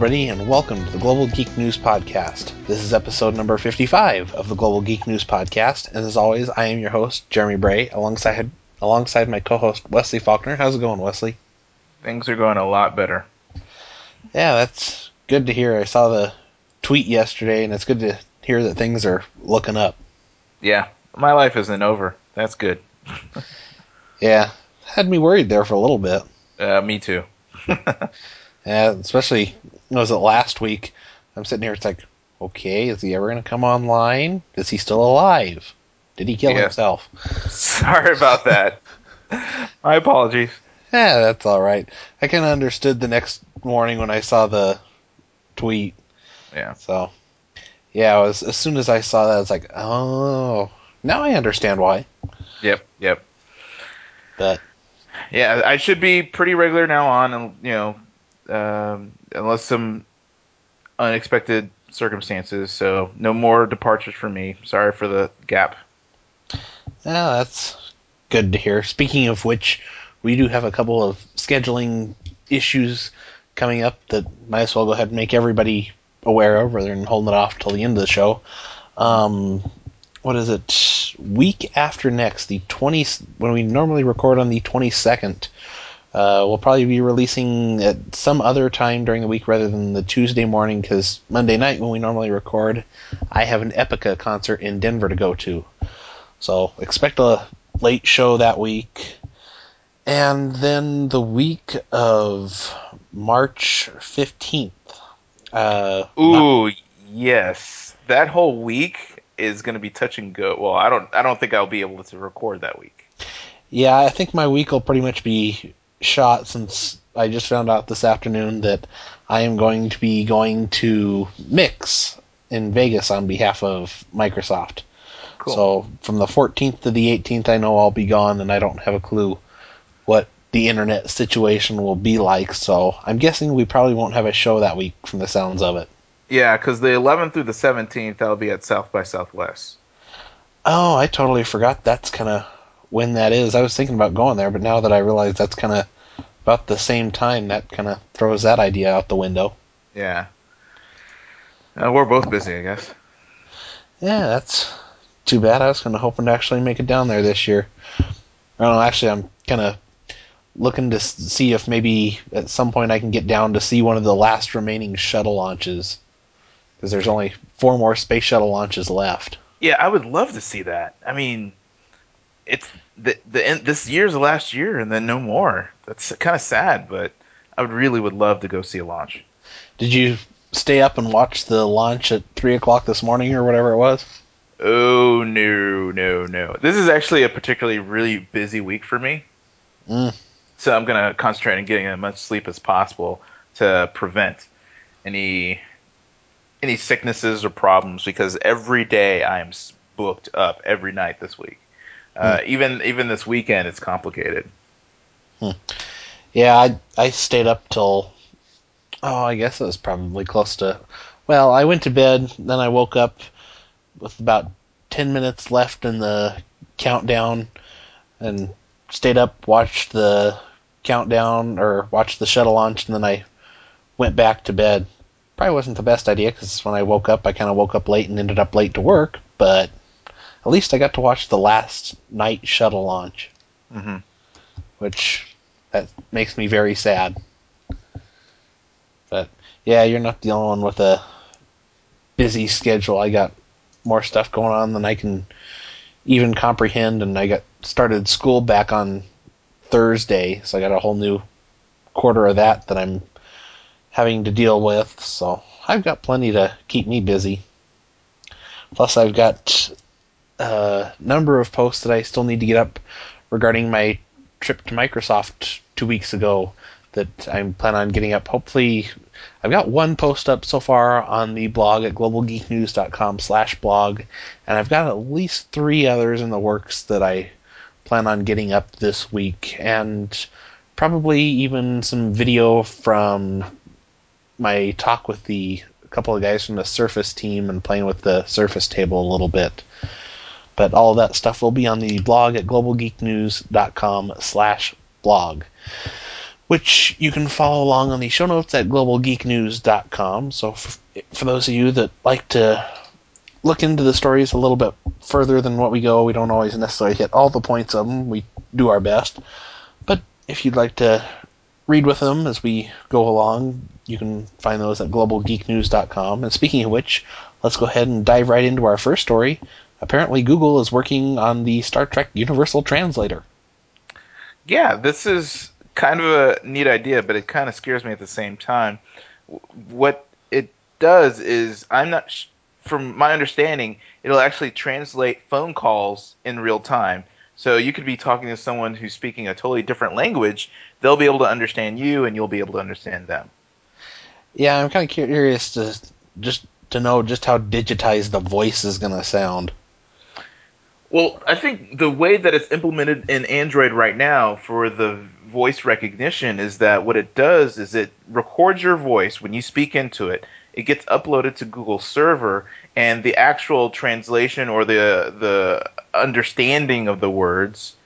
Everybody, and welcome to the Global Geek News Podcast. This is episode number 55 of the Global Geek News Podcast, and as always, I am your host, Jeremy Bray, alongside alongside my co-host Wesley Faulkner. How's it going, Wesley? Things are going a lot better. Yeah, that's good to hear. I saw the tweet yesterday, and it's good to hear that things are looking up. Yeah, my life isn't over. That's good. yeah, had me worried there for a little bit. Uh, me too. yeah, especially was it last week? I'm sitting here. It's like, okay, is he ever going to come online? Is he still alive? Did he kill yeah. himself? Sorry about that. My apologies. Yeah, that's all right. I kind of understood the next morning when I saw the tweet. Yeah. So, yeah, was as soon as I saw that, I was like, oh, now I understand why. Yep. Yep. But yeah, I should be pretty regular now on, and you know, um, unless some unexpected circumstances. So no more departures for me. Sorry for the gap. Yeah, that's good to hear. Speaking of which, we do have a couple of scheduling issues coming up that might as well go ahead and make everybody aware of rather than holding it off till the end of the show. Um, what is it? Week after next, the 20 when we normally record on the 22nd, uh, we'll probably be releasing at some other time during the week rather than the Tuesday morning because Monday night when we normally record, I have an Epica concert in Denver to go to. So expect a late show that week. And then the week of March 15th. Uh, Ooh, not- yes. That whole week is going to be touch and go. Well, I don't I don't think I'll be able to record that week. Yeah, I think my week will pretty much be shot since I just found out this afternoon that I am going to be going to Mix in Vegas on behalf of Microsoft. Cool. So from the 14th to the 18th, I know I'll be gone, and I don't have a clue what the internet situation will be like. So I'm guessing we probably won't have a show that week from the sounds of it. Yeah, because the 11th through the 17th, I'll be at South by Southwest. Oh, I totally forgot that's kind of when that is. I was thinking about going there, but now that I realize that's kind of about the same time, that kind of throws that idea out the window. Yeah. Uh, we're both busy, I guess. Yeah, that's too bad. I was kind of hoping to actually make it down there this year. I don't know. Actually, I'm kind of looking to see if maybe at some point I can get down to see one of the last remaining shuttle launches because there's only four more space shuttle launches left. Yeah, I would love to see that. I mean, it's the the end, this year's the last year, and then no more. That's kind of sad, but I would really would love to go see a launch. Did you stay up and watch the launch at three o'clock this morning or whatever it was? Oh no, no, no! This is actually a particularly really busy week for me. Mm. So I'm gonna concentrate on getting as much sleep as possible to prevent any any sicknesses or problems because every day I'm booked up every night this week. Uh, hmm. Even even this weekend, it's complicated. Hmm. Yeah, I I stayed up till oh, I guess it was probably close to. Well, I went to bed, then I woke up with about ten minutes left in the countdown, and stayed up, watched the countdown or watched the shuttle launch, and then I went back to bed. Probably wasn't the best idea because when I woke up, I kind of woke up late and ended up late to work, but at least I got to watch the last night shuttle launch, mm-hmm. which that makes me very sad. But yeah, you're not the only one with a busy schedule. I got more stuff going on than I can even comprehend, and I got started school back on Thursday, so I got a whole new quarter of that that I'm having to deal with. So I've got plenty to keep me busy. Plus, I've got a number of posts that I still need to get up regarding my trip to Microsoft two weeks ago that I'm planning on getting up. Hopefully, I've got one post up so far on the blog at globalgeeknews.com/blog, and I've got at least three others in the works that I plan on getting up this week, and probably even some video from my talk with the couple of guys from the Surface team and playing with the Surface table a little bit. But all that stuff will be on the blog at globalgeeknews.com slash blog. which you can follow along on the show notes at globalgeeknews.com. So for, for those of you that like to look into the stories a little bit further than what we go, we don't always necessarily hit all the points of them. We do our best. But if you'd like to read with them as we go along, you can find those at globalgeeknews.com. And speaking of which, let's go ahead and dive right into our first story. Apparently, Google is working on the Star Trek Universal Translator. Yeah, this is kind of a neat idea, but it kind of scares me at the same time. What it does is, I'm not, sh- from my understanding, it'll actually translate phone calls in real time. So you could be talking to someone who's speaking a totally different language. They'll be able to understand you, and you'll be able to understand them. Yeah, I'm kind of curious to just to know just how digitized the voice is going to sound. Well, I think the way that it's implemented in Android right now for the voice recognition is that what it does is it records your voice when you speak into it. It gets uploaded to Google server, and the actual translation or the the understanding of the words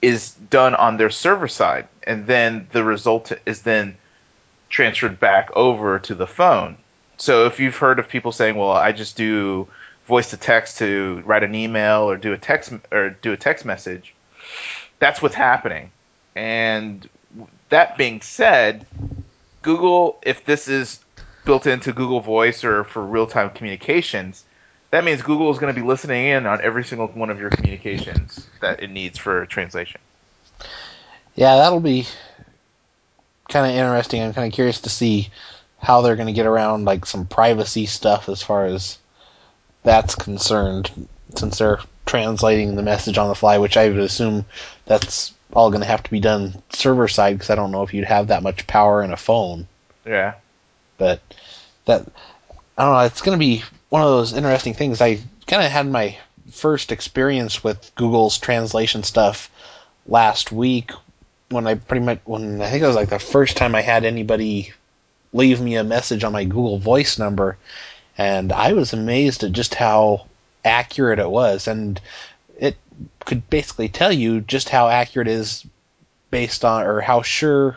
is done on their server side, and then the result is then transferred back over to the phone. So if you've heard of people saying, "Well, I just do voice to text to write an email or do a text or do a text message," that's what's happening. And that being said, Google, if this is built into Google Voice or for real-time communications, that means Google is going to be listening in on every single one of your communications that it needs for translation. Yeah, that'll be kind of interesting. I'm kind of curious to see how they're going to get around like some privacy stuff as far as that's concerned, since they're translating the message on the fly, which I would assume that's all going to have to be done server side because I don't know if you'd have that much power in a phone. Yeah. But that I don't know. It's going to be one of those interesting things. I kind of had my first experience with Google's translation stuff last week when I pretty much when I think it was like the first time I had anybody leave me a message on my Google Voice number, and I was amazed at just how accurate it was, and it could basically tell you just how accurate it is based on or how sure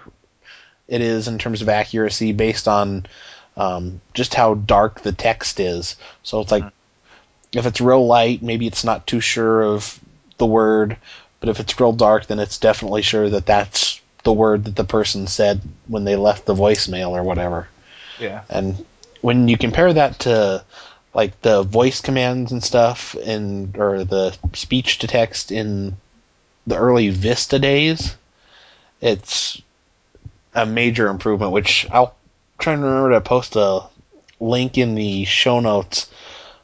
it is in terms of accuracy based on um, just how dark the text is. So it's like if it's real light, maybe it's not too sure of the word, but if it's real dark, then it's definitely sure that that's the word that the person said when they left the voicemail or whatever. Yeah. And when you compare that to like the voice commands and stuff in or the speech to text in the early Vista days, it's a major improvement, which I'll try and remember to post a link in the show notes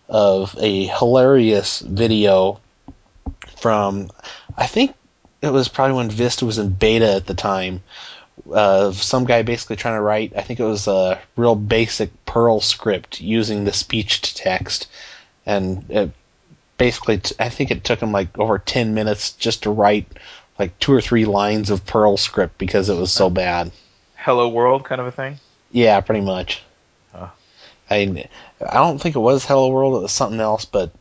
of a hilarious video from I think it was probably when Vista was in beta at the time of some guy basically trying to write I think it was a real basic Perl script using the speech to text and it basically I think it took him like over 10 minutes just to write like two or three lines of Perl script because it was so bad. Hello world kind of a thing? Yeah, pretty much. Huh. I I don't think it was Hello World. It was something else, but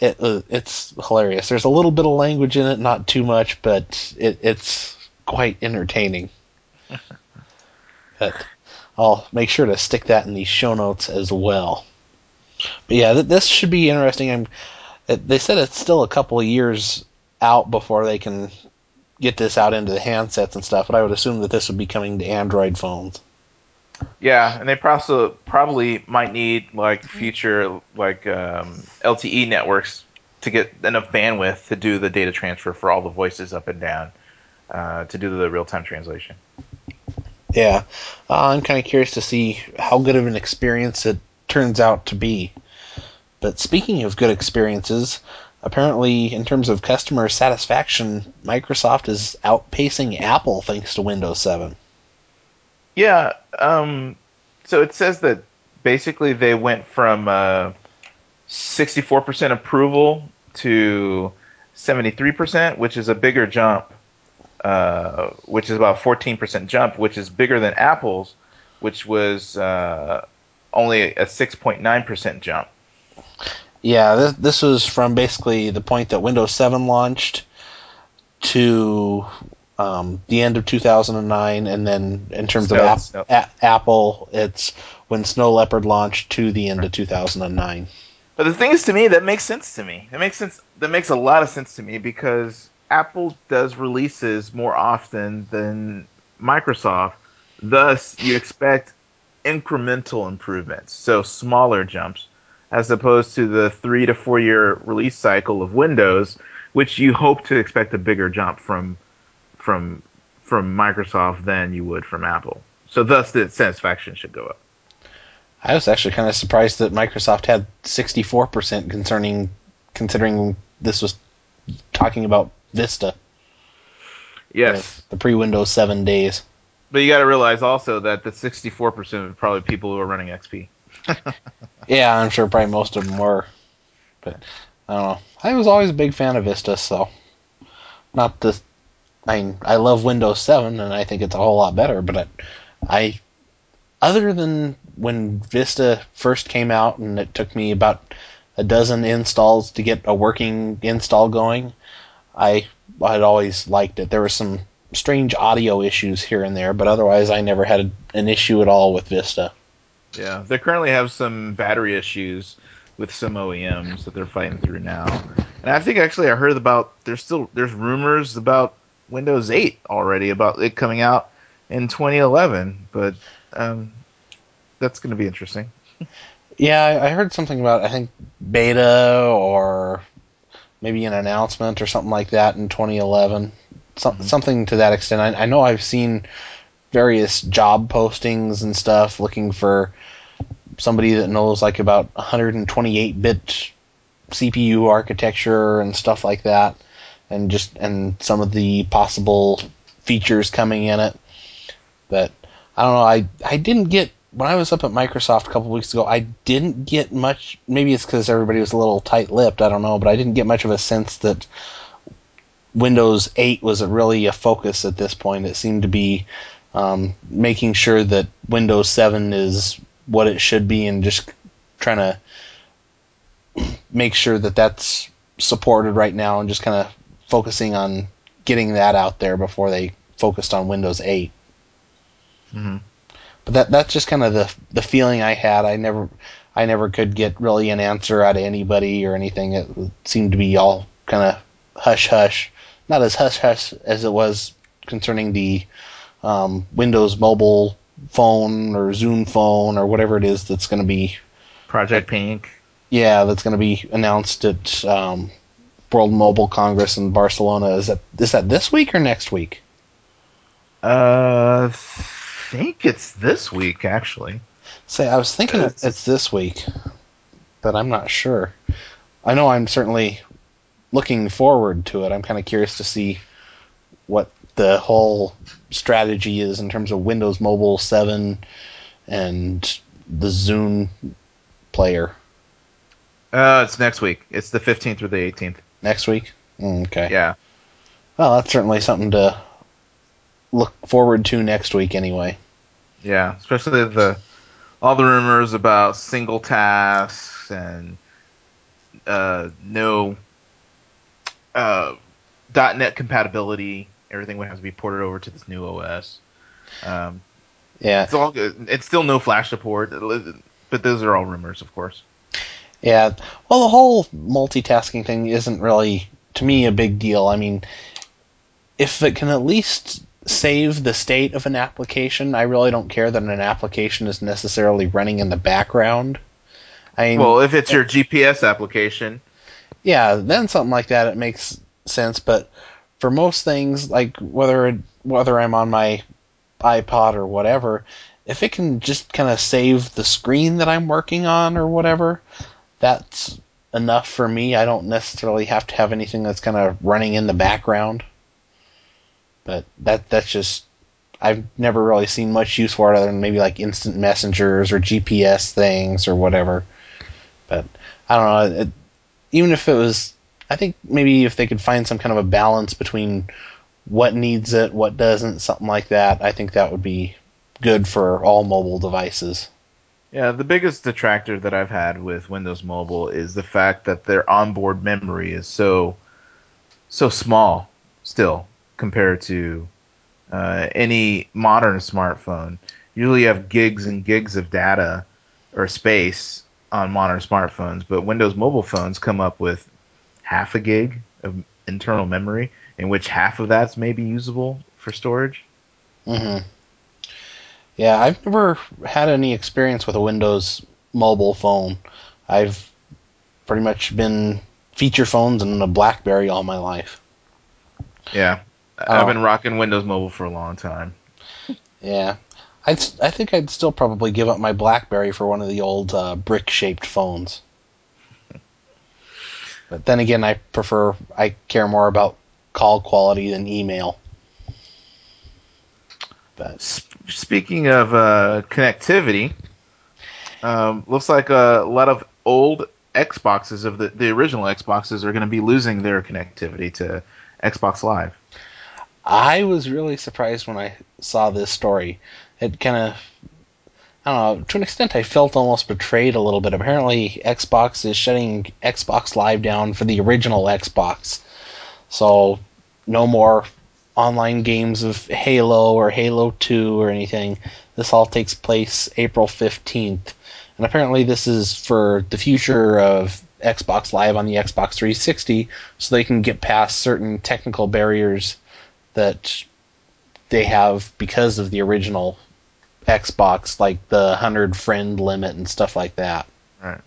it uh, it's hilarious. There's a little bit of language in it, not too much, but it, it's quite entertaining. but I'll make sure to stick that in the show notes as well. But yeah, th- this should be interesting. I'm, it, they said it's still a couple of years out before they can get this out into the handsets and stuff, but I would assume that this would be coming to Android phones. Yeah, and they also probably might need like future like um, LTE networks to get enough bandwidth to do the data transfer for all the voices up and down uh, to do the real time translation. Yeah, uh, I'm kind of curious to see how good of an experience it turns out to be. But speaking of good experiences, apparently in terms of customer satisfaction, Microsoft is outpacing Apple thanks to Windows 7. Yeah. Um, so it says that basically they went from uh, 64% approval to 73%, which is a bigger jump, uh, which is about 14% jump, which is bigger than Apple's, which was uh, only a 6.9% jump. Yeah, this, this was from basically the point that Windows 7 launched to um, the end of 2009, and then in terms Snow- of App, A- Apple, it's when Snow Leopard launched to the end of 2009. But the thing is, to me, that makes sense to me. That makes sense. That makes a lot of sense to me because Apple does releases more often than Microsoft. Thus, you expect incremental improvements, so smaller jumps, as opposed to the three to four year release cycle of Windows, which you hope to expect a bigger jump from from from Microsoft than you would from Apple. So, thus, the satisfaction should go up. I was actually kind of surprised that Microsoft had 64% concerning considering this was talking about Vista, Yes. the pre-Windows 7 days. But you got to realize also that the 64% are probably people who are running XP. Yeah, I'm sure probably most of them were. But I don't know. I was always a big fan of Vista, so not the. I mean, I love Windows 7, and I think it's a whole lot better. But I, I other than when Vista first came out, and it took me about a dozen installs to get a working install going, I I'd always liked it. There were some strange audio issues here and there, but otherwise, I never had an issue at all with Vista. Yeah, they currently have some battery issues with some OEMs that they're fighting through now. And I think actually I heard about there's still there's rumors about Windows 8 already about it coming out in 2011, but um, that's going to be interesting. Yeah, I heard something about I think beta or maybe an announcement or something like that in 2011. Some, mm-hmm. Something to that extent. I, I know I've seen various job postings and stuff looking for somebody that knows like about 128-bit CPU architecture and stuff like that, and just and some of the possible features coming in it. But I don't know. I I didn't get when I was up at Microsoft a couple weeks ago. I didn't get much. Maybe it's because everybody was a little tight-lipped. I don't know, but I didn't get much of a sense that Windows 8 was really a focus at this point. It seemed to be um, making sure that Windows 7 is what it should be, and just trying to make sure that that's supported right now, and just kind of focusing on getting that out there before they focused on Windows 8 Mm-hmm. But that that's just kind of the the feeling I had. I never I never could get really an answer out of anybody or anything. It seemed to be all kind of hush hush, not as hush hush as it was concerning the um, Windows Mobile phone or Zune phone or whatever it is that's going to be Project Pink. yeah that's going to be announced at um, World Mobile Congress in Barcelona. Is that is that this week or next week? Uh, think it's this week actually. Say, I was thinking It's- it's this week, but I'm not sure. I know I'm certainly looking forward to it. I'm kind of curious to see what the whole strategy is in terms of Windows Mobile 7 and the Zune player Uh, it's next week. It's the 15th or the 18th. next week. Mm, Okay. Yeah. Well, that's certainly something to look forward to next week anyway. Yeah, especially the all the rumors about single tasks and uh, no uh, .NET compatibility. Everything would have to be ported over to this new OS. Um, Yeah. it's all good. It's still no Flash support, but those are all rumors, of course. Yeah. Well, the whole multitasking thing isn't really, to me, a big deal. I mean, if it can at least save the state of an application, I really don't care that an application is necessarily running in the background. I mean, Well, if it's eh, your GPS application, yeah, then something like that it makes sense. But for most things, like whether whether I'm on my iPod or whatever, if it can just kind of save the screen that I'm working on or whatever, that's enough for me. I don't necessarily have to have anything that's kind of running in the background. But that that's just I've never really seen much use for it other than maybe like instant messengers or GPS things or whatever. But I don't know. It, even if it was, I think maybe if they could find some kind of a balance between what needs it, what doesn't, something like that, I think that would be good for all mobile devices. Yeah, the biggest detractor that I've had with Windows Mobile is the fact that their onboard memory is so so small still. Compared to uh, any modern smartphone. Usually, you have gigs and gigs of data or space on modern smartphones, but Windows mobile phones come up with half a gig of internal memory, in which half of that's maybe usable for storage. Mm-hmm. Yeah, I've never had any experience with a Windows mobile phone. I've pretty much been feature phones and a BlackBerry all my life. Yeah, I've been rocking Windows Mobile for a long time. Yeah, I'd, I think I'd still probably give up my BlackBerry for one of the old uh, brick-shaped phones. But then again, I prefer, I care more about call quality than email. But speaking of uh, connectivity, um, looks like a lot of old Xboxes of the the original Xboxes are going to be losing their connectivity to Xbox Live. I was really surprised when I saw this story. It kind of, I don't know, to an extent, I felt almost betrayed a little bit. Apparently, Xbox is shutting Xbox Live down for the original Xbox. So, no more online games of Halo or Halo 2 or anything. This all takes place April 15th. And apparently, this is for the future of Xbox Live on the Xbox 360 so they can get past certain technical barriers that they have because of the original Xbox, like the hundred friend limit and stuff like that. Right.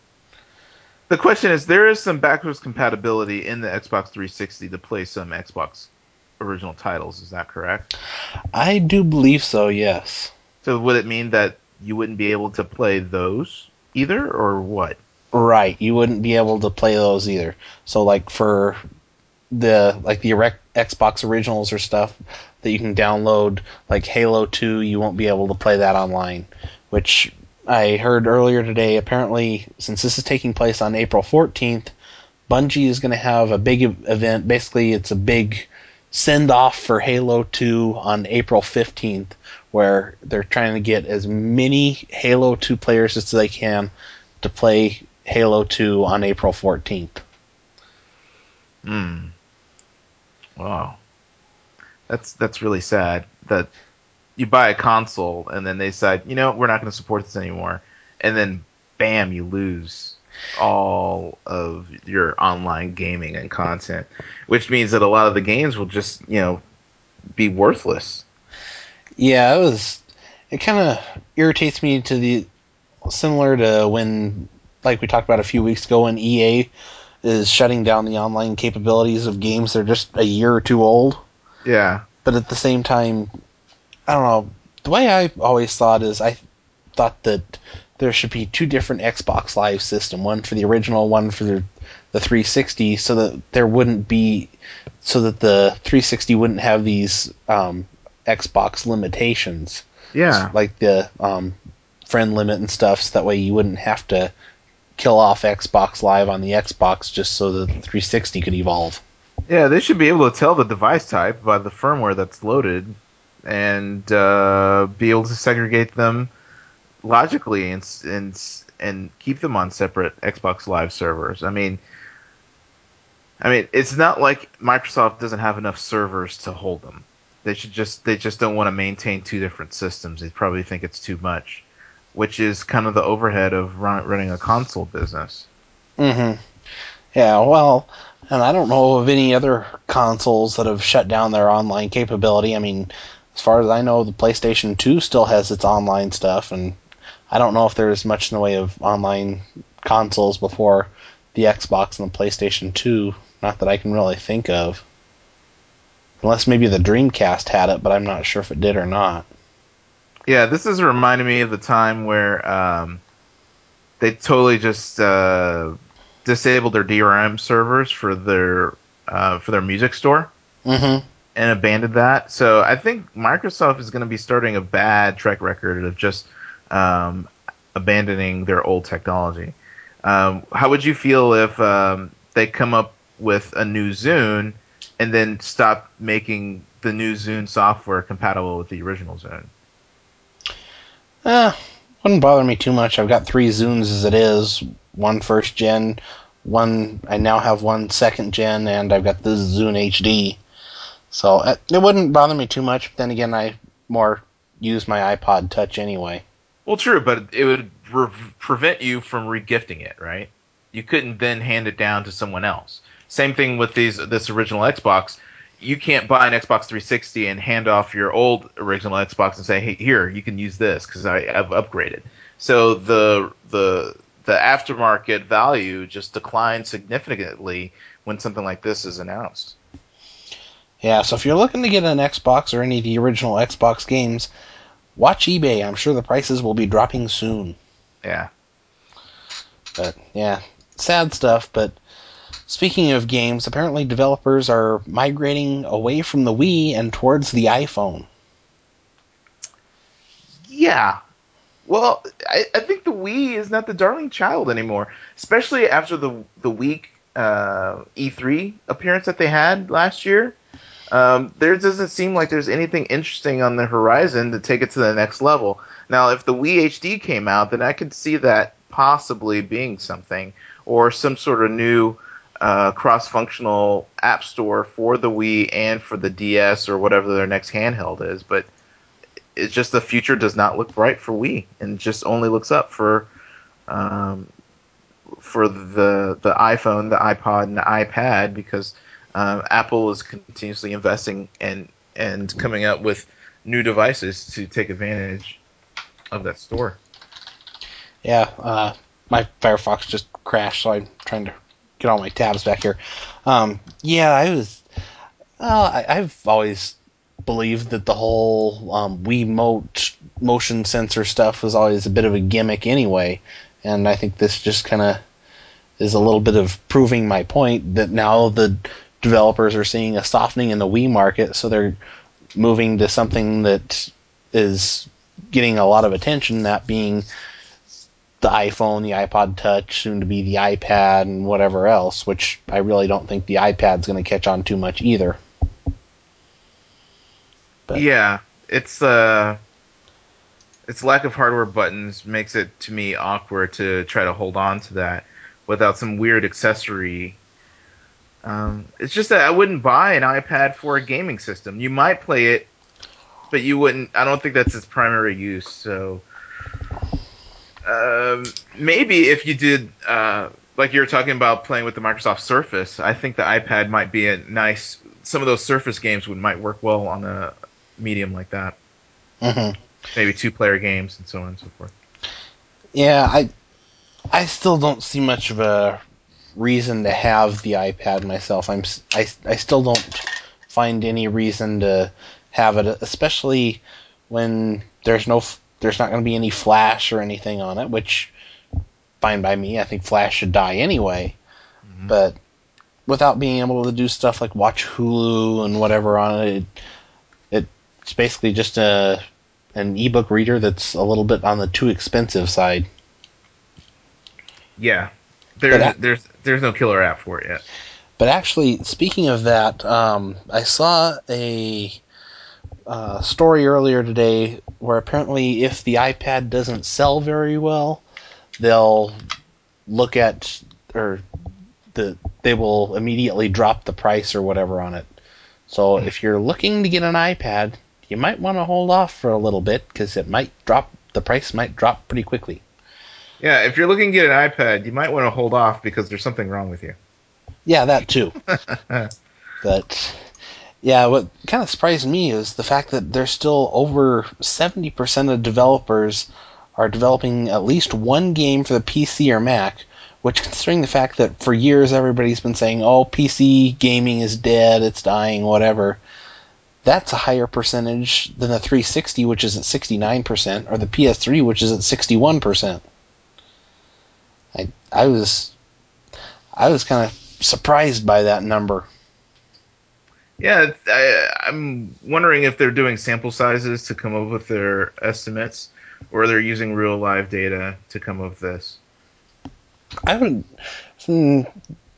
The question is, there is some backwards compatibility in the Xbox 360 to play some Xbox original titles. Is that correct? I do believe so. Yes. So would it mean that you wouldn't be able to play those either, or what? Right, you wouldn't be able to play those either. So like for the like the Xbox originals or stuff that you can download, like Halo 2, you won't be able to play that online. Which I heard earlier today. Apparently, since this is taking place on April 14th, Bungie is going to have a big event. Basically, it's a big send off for Halo 2 on April 15th, where they're trying to get as many Halo 2 players as they can to play Halo 2 on April 14th. Hmm. Wow. That's that's really sad that you buy a console and then they decide, you know, we're not going to support this anymore, and then bam, you lose all of your online gaming and content, which means that a lot of the games will just, you know, be worthless. Yeah, it was. It kind of irritates me to the similar to when, like we talked about a few weeks ago, when EA is shutting down the online capabilities of games that are just a year or two old. Yeah. But at the same time, I don't know. The way I always thought is I thought that there should be two different Xbox Live system, one for the original, one for the, the 360, so that there wouldn't be, so that the 360 wouldn't have these um, Xbox limitations. Yeah. Like the um, friend limit and stuff, so that way you wouldn't have to kill off Xbox Live on the Xbox just so the 360 could evolve. Yeah, they should be able to tell the device type by the firmware that's loaded and uh, be able to segregate them logically and and and keep them on separate Xbox Live servers. I mean, I mean, it's not like Microsoft doesn't have enough servers to hold them. They should just they just don't want to maintain two different systems. They probably think it's too much which is kind of the overhead of run, running a console business. Mm-hmm. Yeah, well, and I don't know of any other consoles that have shut down their online capability. I mean, as far as I know, the PlayStation 2 still has its online stuff, and I don't know if there's much in the way of online consoles before the Xbox and the PlayStation 2. Not that I can really think of. Unless maybe the Dreamcast had it, but I'm not sure if it did or not. Yeah, this is reminding me of the time where um, they totally just uh, disabled their DRM servers for their uh, for their music store mm-hmm. and abandoned that. So I think Microsoft is going to be starting a bad track record of just um, abandoning their old technology. Um, how would you feel if um, they come up with a new Zune and then stop making the new Zune software compatible with the original Zune? Eh, wouldn't bother me too much. I've got three Zunes as it is. One first gen, one I now have one second gen, and I've got this Zune HD. So uh, it wouldn't bother me too much. But then again, I more use my iPod Touch anyway. Well, true, but it would re- prevent you from regifting it, right? You couldn't then hand it down to someone else. Same thing with these this original Xbox. You can't buy an Xbox 360 and hand off your old original Xbox and say, "Hey, here, you can use this because I've upgraded." So the the the aftermarket value just declines significantly when something like this is announced. Yeah, so if you're looking to get an Xbox or any of the original Xbox games, watch eBay. I'm sure the prices will be dropping soon. Yeah. But yeah, sad stuff. But speaking of games, apparently developers are migrating away from the Wii and towards the iPhone. Yeah. Well, I, I think the Wii is not the darling child anymore, especially after the the weak uh, E3 appearance that they had last year. Um, there doesn't seem like there's anything interesting on the horizon to take it to the next level. Now, if the Wii HD came out, then I could see that possibly being something, or some sort of new uh, cross-functional app store for the Wii and for the DS or whatever their next handheld is. But it's just the future does not look bright for Wii, and just only looks up for um, for the the iPhone, the iPod, and the iPad because um, Apple is continuously investing and and coming up with new devices to take advantage of that store. Yeah, uh, my Firefox just crashed, so I'm trying to get all my tabs back here. Um, yeah, I was. Well, I, have always believed that the whole um, Wiimote motion sensor stuff was always a bit of a gimmick anyway, and I think this just kind of is a little bit of proving my point that now the developers are seeing a softening in the Wii market, so they're moving to something that is getting a lot of attention, that being the iPhone, the iPod Touch, soon to be the iPad, and whatever else, which I really don't think the iPad's going to catch on too much either. But. Yeah, it's uh its lack of hardware buttons makes it to me awkward to try to hold on to that without some weird accessory um, it's just that I wouldn't buy an iPad for a gaming system. You might play it, but you wouldn't. I don't think that's its primary use. So um, maybe if you did, uh, like you were talking about playing with the Microsoft Surface, I think the iPad might be a nice. Some of those Surface games would might work well on a medium like that. Mm-hmm. Maybe two-player games and so on and so forth. Yeah, I I still don't see much of a reason to have the iPad myself. I'm I, I still don't find any reason to have it, especially when there's no there's not going to be any flash or anything on it, which fine by me. I think flash should die anyway. Mm-hmm. But without being able to do stuff like watch Hulu and whatever on it, it it's basically just a an ebook reader that's a little bit on the too expensive side. Yeah, there's there's there's no killer app for it yet. But actually, speaking of that, um, I saw a uh, story earlier today where apparently, if the iPad doesn't sell very well, they'll look at or the they will immediately drop the price or whatever on it. So if you're looking to get an iPad, you might want to hold off for a little bit because it might drop. The price might drop pretty quickly. Yeah, if you're looking to get an iPad, you might want to hold off because there's something wrong with you. Yeah, that too. but yeah, what kind of surprised me is the fact that there's still over 70% of developers are developing at least one game for the PC or Mac, which considering the fact that for years everybody's been saying, "Oh, PC gaming is dead, it's dying, whatever." That's a higher percentage than the 360, which is at 69%, or the PS3, which is at 61%. I I was I was kind of surprised by that number. Yeah, I, I'm wondering if they're doing sample sizes to come up with their estimates, or they're using real live data to come up with this. I would. Hmm,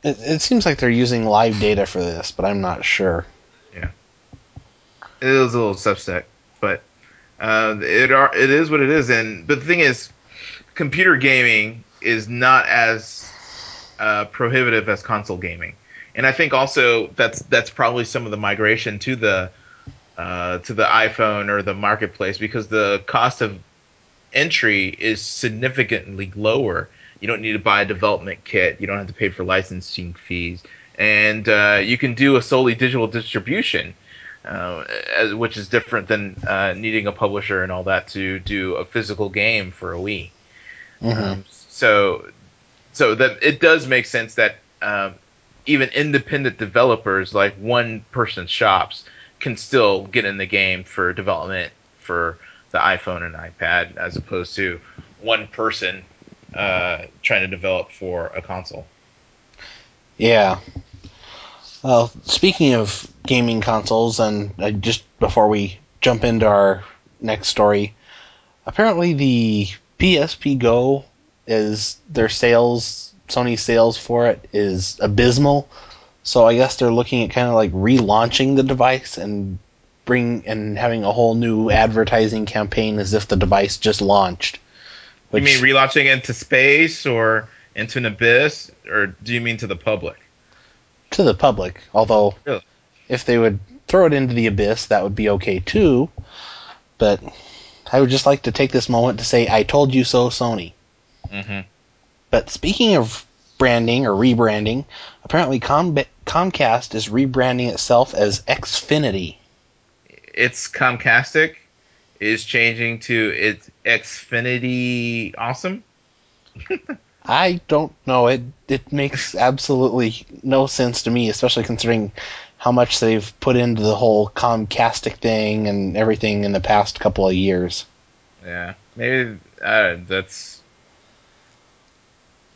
it, it seems like they're using live data for this, but I'm not sure. Yeah, it is a little suspect, but uh, it are it is what it is. And but the thing is, computer gaming is not as uh, prohibitive as console gaming. And I think also that's that's probably some of the migration to the uh, to the iPhone or the marketplace because the cost of entry is significantly lower. You don't need to buy a development kit. You don't have to pay for licensing fees, and uh, you can do a solely digital distribution, uh, as, which is different than uh, needing a publisher and all that to do a physical game for a Wii. Mhm. Um, so, so that it does make sense that um, even independent developers, like one person shops, can still get in the game for development for the iPhone and iPad, as opposed to one person uh, trying to develop for a console. Yeah. Well, speaking of gaming consoles, and uh, just before we jump into our next story, apparently the PSP Go is their sales, Sony sales for it is abysmal. So I guess they're looking at kind of like relaunching the device and bring and having a whole new advertising campaign as if the device just launched. you mean relaunching into space or into an abyss, or do you mean to the public? to the public. Although, Really? if they would throw it into the abyss, that would be okay too. But I would just like to take this moment to say, I told you so, Sony. Mm-hmm. But speaking of branding or rebranding, apparently Com- Comcast is rebranding itself as Xfinity. It's Comcastic is changing to its Xfinity Awesome. I don't know. It it makes absolutely no sense to me, especially considering how much they've put into the whole Comcastic thing and everything in the past couple of years. Yeah, maybe uh, that's.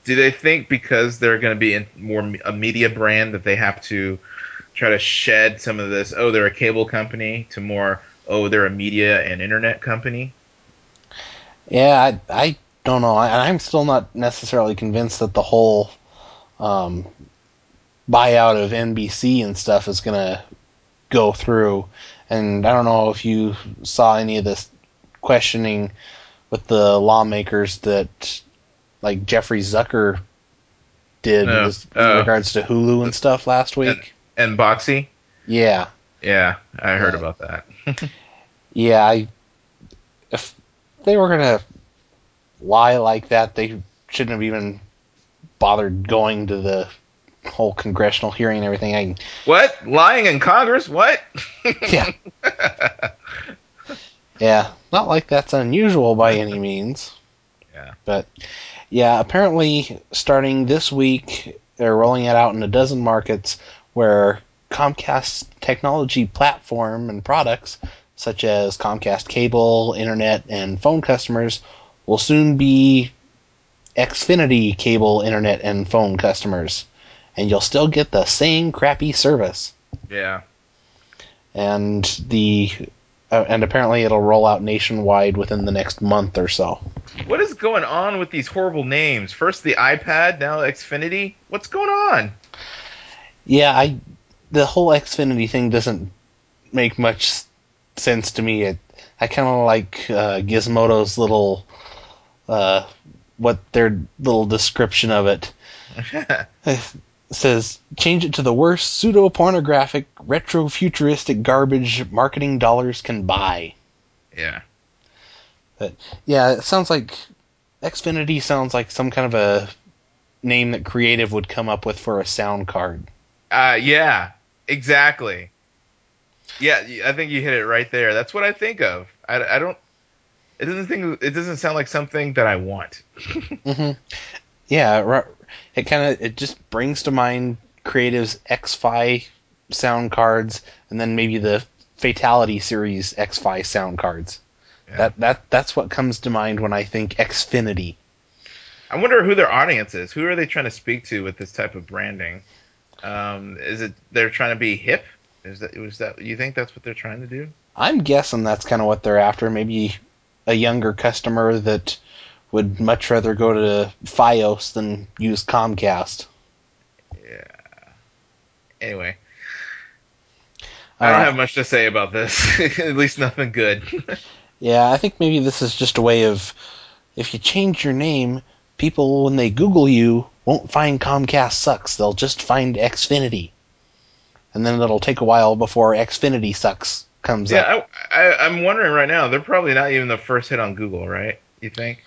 Do they think because they're going to be in more a media brand that they have to try to shed some of this? Oh, they're a cable company to more. Oh, they're a media and internet company. Yeah, I, I don't know. I, I'm still not necessarily convinced that the whole um, buyout of NBC and stuff is going to go through. And I don't know if you saw any of this questioning with the lawmakers that, like Jeffrey Zucker did No. with- in Oh. regards to Hulu and stuff last week. And Boxee. Yeah, Yeah, I heard Yeah. about that. yeah. I if they were gonna lie like that, they shouldn't have even bothered going to the whole congressional hearing and everything. I What lying in Congress? What? yeah, yeah, not like that's unusual by any means. Yeah. But yeah, apparently starting this week, they're rolling it out in a dozen markets where Comcast technology platform and products, such as Comcast cable, internet, and phone customers, will soon be Xfinity cable, internet, and phone customers. And you'll still get the same crappy service. Yeah. And the uh, and apparently it'll roll out nationwide within the next month or so. What is going on with these horrible names? First the iPad, now Xfinity. What's going on? Yeah, I the whole Xfinity thing doesn't make much sense to me. It I kind of like uh, Gizmodo's little uh, what their little description of it It says change it to the worst pseudo pornographic retro futuristic garbage marketing dollars can buy. yeah. Yeah, it sounds like Xfinity sounds like some kind of a name that creative would come up with for a sound card. Uh, yeah, exactly. Yeah, I think you hit it right there. That's what I think of. I, I don't. It doesn't think. It doesn't sound like something that I want. hmm Yeah, it kind of it just brings to mind Creative's X-Fi sound cards, and then maybe the Fatality series X-Fi sound cards. Yeah. That that that's what comes to mind when I think Xfinity. I wonder who their audience is. Who are they trying to speak to with this type of branding? Um, is it they're trying to be hip? Is that was that? You think that's what they're trying to do? I'm guessing that's kind of what they're after. Maybe a younger customer that would much rather go to FiOS than use Comcast. Yeah. Anyway, I don't have much to say about this. At least nothing good. Yeah, I think maybe this is just a way of if you change your name, people when they Google you won't find Comcast sucks. They'll just find Xfinity, and then it'll take a while before Xfinity sucks comes Yeah, up. I, I, I'm wondering right now. They're probably not even the first hit on Google, right? You think?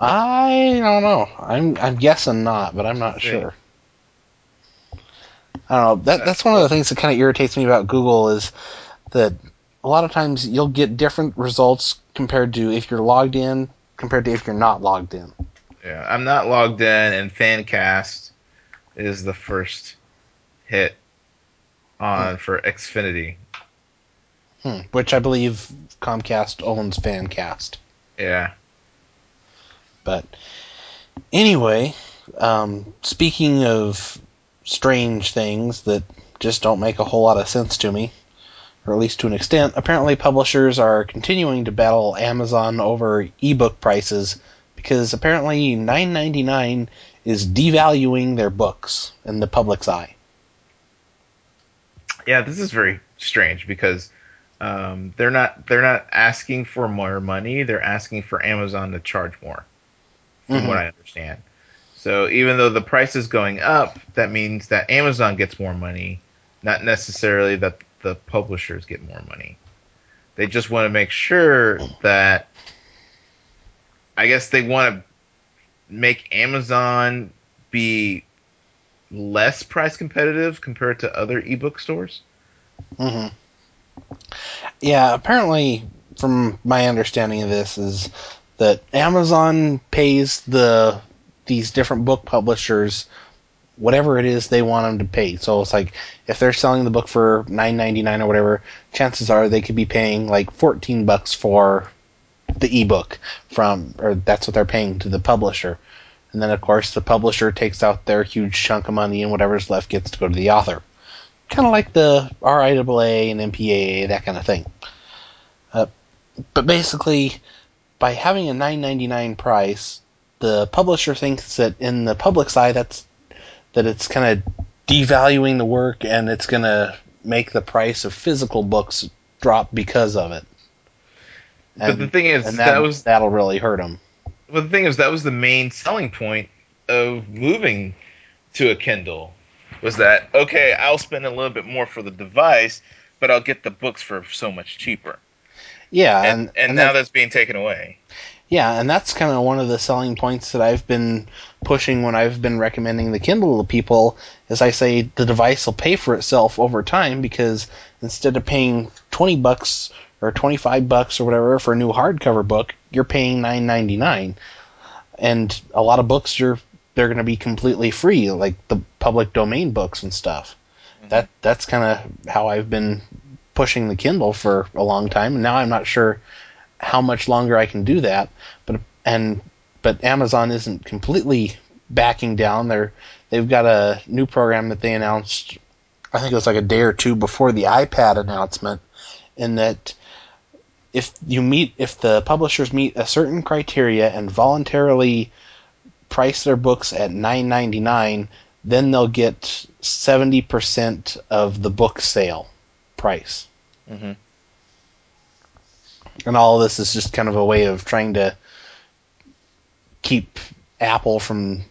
I don't know. I'm I'm guessing not, but I'm not sure. I don't know. That that's one of the things that kind of irritates me about Google is that a lot of times you'll get different results compared to if you're logged in compared to if you're not logged in. Yeah, I'm not logged in, and Fancast is the first hit on for Xfinity. Hmm. Which I believe Comcast owns Fancast. Yeah. But anyway, um, speaking of strange things that just don't make a whole lot of sense to me, or at least to an extent, apparently publishers are continuing to battle Amazon over ebook prices because apparently 9.99 is devaluing their books in the public's eye. Yeah, this is very strange because um, they're not they're not asking for more money. They're asking for Amazon to charge more, from Mhm. what I understand. So even though the price is going up, that means that Amazon gets more money, not necessarily that the publishers get more money. They just want to make sure that I guess they want to make Amazon be less price competitive compared to other ebook stores. hmm Yeah, apparently, from my understanding of this, is that Amazon pays the these different book publishers whatever it is they want them to pay. So it's like if they're selling the book for nine ninety nine or whatever, chances are they could be paying like fourteen bucks for the ebook from, or that's what they're paying to the publisher. And then of course the publisher takes out their huge chunk of money, and whatever's left gets to go to the author kind of like the RIAA and MPAA, that kind of thing. Uh, but basically, by having a 9.99 price, the publisher thinks that in the public's eye, that's that it's kind of devaluing the work, and it's going to make the price of physical books drop because of it. But the thing is, and that was that'll really hurt them. But the thing is, that was the main selling point of moving to a Kindle. Was that okay? I'll spend a little bit more for the device, but I'll get the books for so much cheaper. Yeah, And and, and, now that- that's being taken away. Yeah, and that's kind of one of the selling points that I've been pushing when I've been recommending the Kindle to people. Is I say the device will pay for itself over time because instead of paying twenty bucks or twenty five bucks or whatever for a new hardcover book, you're paying nine ninety nine, and a lot of books you're they're going to be completely free, like the public domain books and stuff. Mm-hmm. That that's kind of how I've been pushing the Kindle for a long time, and now I'm not sure how much longer I can do that. But and but Amazon isn't completely backing down. They're they've got a new program that they announced. I think it was like a day or two before the iPad announcement, in that if you meet if the publishers meet a certain criteria and voluntarily price their books at 9.99 then they'll get 70% of the book sale price hmm and all of this is just kind of a way of trying to keep Apple from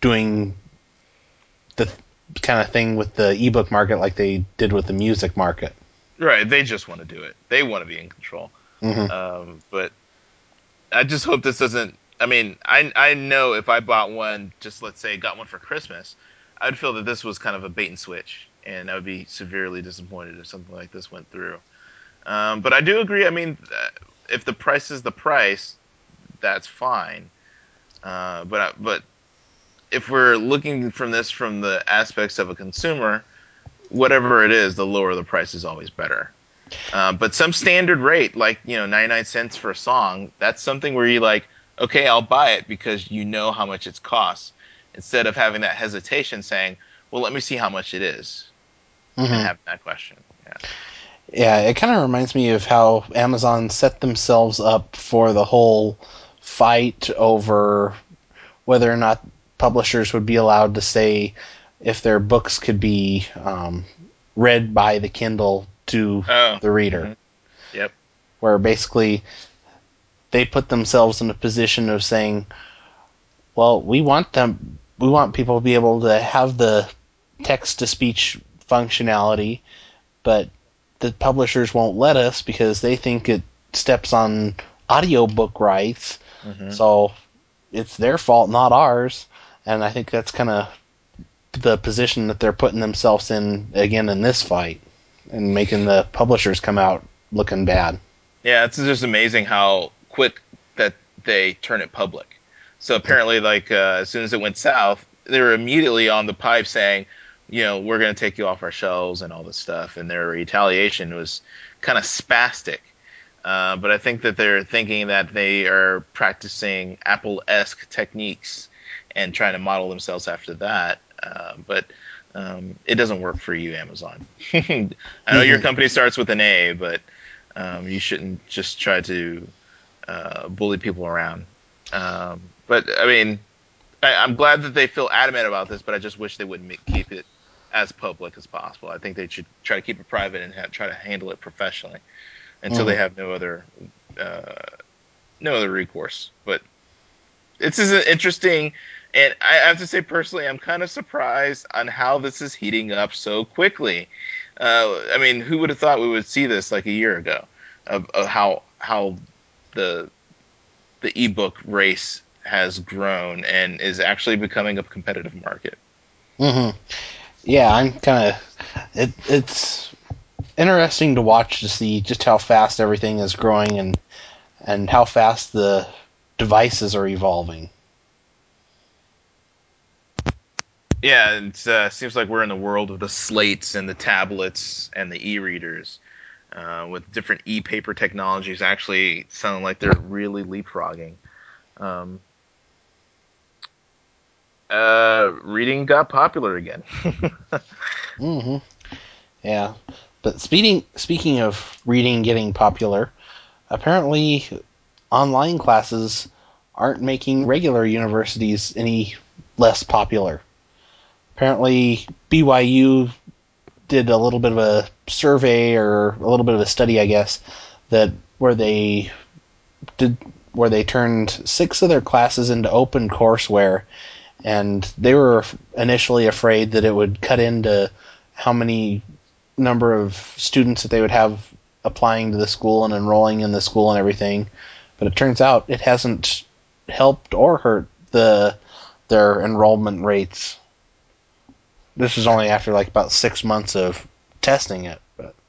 doing the kind of thing with the ebook market like they did with the music market. Right. They just want to do it. They want to be in control. hmm Um, but I just hope this doesn't. I mean, I I know if I bought one, just let's say got one for Christmas, I'd feel that this was kind of a bait and switch, and I would be severely disappointed if something like this went through. Um, but I do agree. I mean, if the price is the price, that's fine. Uh, but I- but if we're looking from this from the aspects of a consumer, whatever it is, the lower the price is always better. Uh, but some standard rate, like you know, 99 cents for a song, that's something where you like, okay, I'll buy it because you know how much it's costs, instead of having that hesitation saying, well, let me see how much it is, and hmm having that question. Yeah. Yeah, it kind of reminds me of how Amazon set themselves up for the whole fight over whether or not publishers would be allowed to say if their books could be um, read by the Kindle to Oh. the reader. Mhm. Yep. Where basically they put themselves in a position of saying, well, we want them we want people to be able to have the text to speech functionality, but the publishers won't let us because they think it steps on audiobook rights. Mhm. So it's their fault, not ours. And I think that's kind of the position that they're putting themselves in again in this fight and making the publishers come out looking bad. Yeah, it's just amazing how quick that they turn it public. So apparently, like uh, as soon as it went south, they were immediately on the pipe saying, you know, we're going to take you off our shelves and all this stuff. And their retaliation was kind of spastic. Uh, but I think that they're thinking that they are practicing Apple-esque techniques and trying to model themselves after that. Uh, but um, it doesn't work for you, Amazon. I know your Mhm. company starts with an A, but um, you shouldn't just try to uh, bully people around. Um, but I mean, I, I'm glad that they feel adamant about this, but I just wish they would make, keep it as public as possible. I think they should try to keep it private and have, try to handle it professionally until they Mhm. have no other uh, no other recourse. But this is an interesting, and I have to say personally, I'm kind of surprised on how this is heating up so quickly. Uh, I mean, who would have thought we would see this like a year ago? Of, of how how the the ebook race has grown and is actually becoming a competitive market. hmm Yeah, I'm kind of. It, it's interesting to watch to see just how fast everything is growing and and how fast the devices are evolving. Yeah, it uh, seems like we're in the world of the slates and the tablets and the e-readers, uh, with different e-paper technologies actually sounding like they're really leapfrogging. Um, uh, reading got popular again. hmm Yeah, but speaking speaking of reading getting popular, apparently online classes aren't making regular universities any less popular. Apparently, BYU did a little bit of a survey or a little bit of a study, I guess, that where they did where they turned six of their classes into open courseware, and they were initially afraid that it would cut into how many number of students that they would have applying to the school and enrolling in the school and everything. But it turns out it hasn't helped or hurt the their enrollment rates. This is only after like about six months of testing it.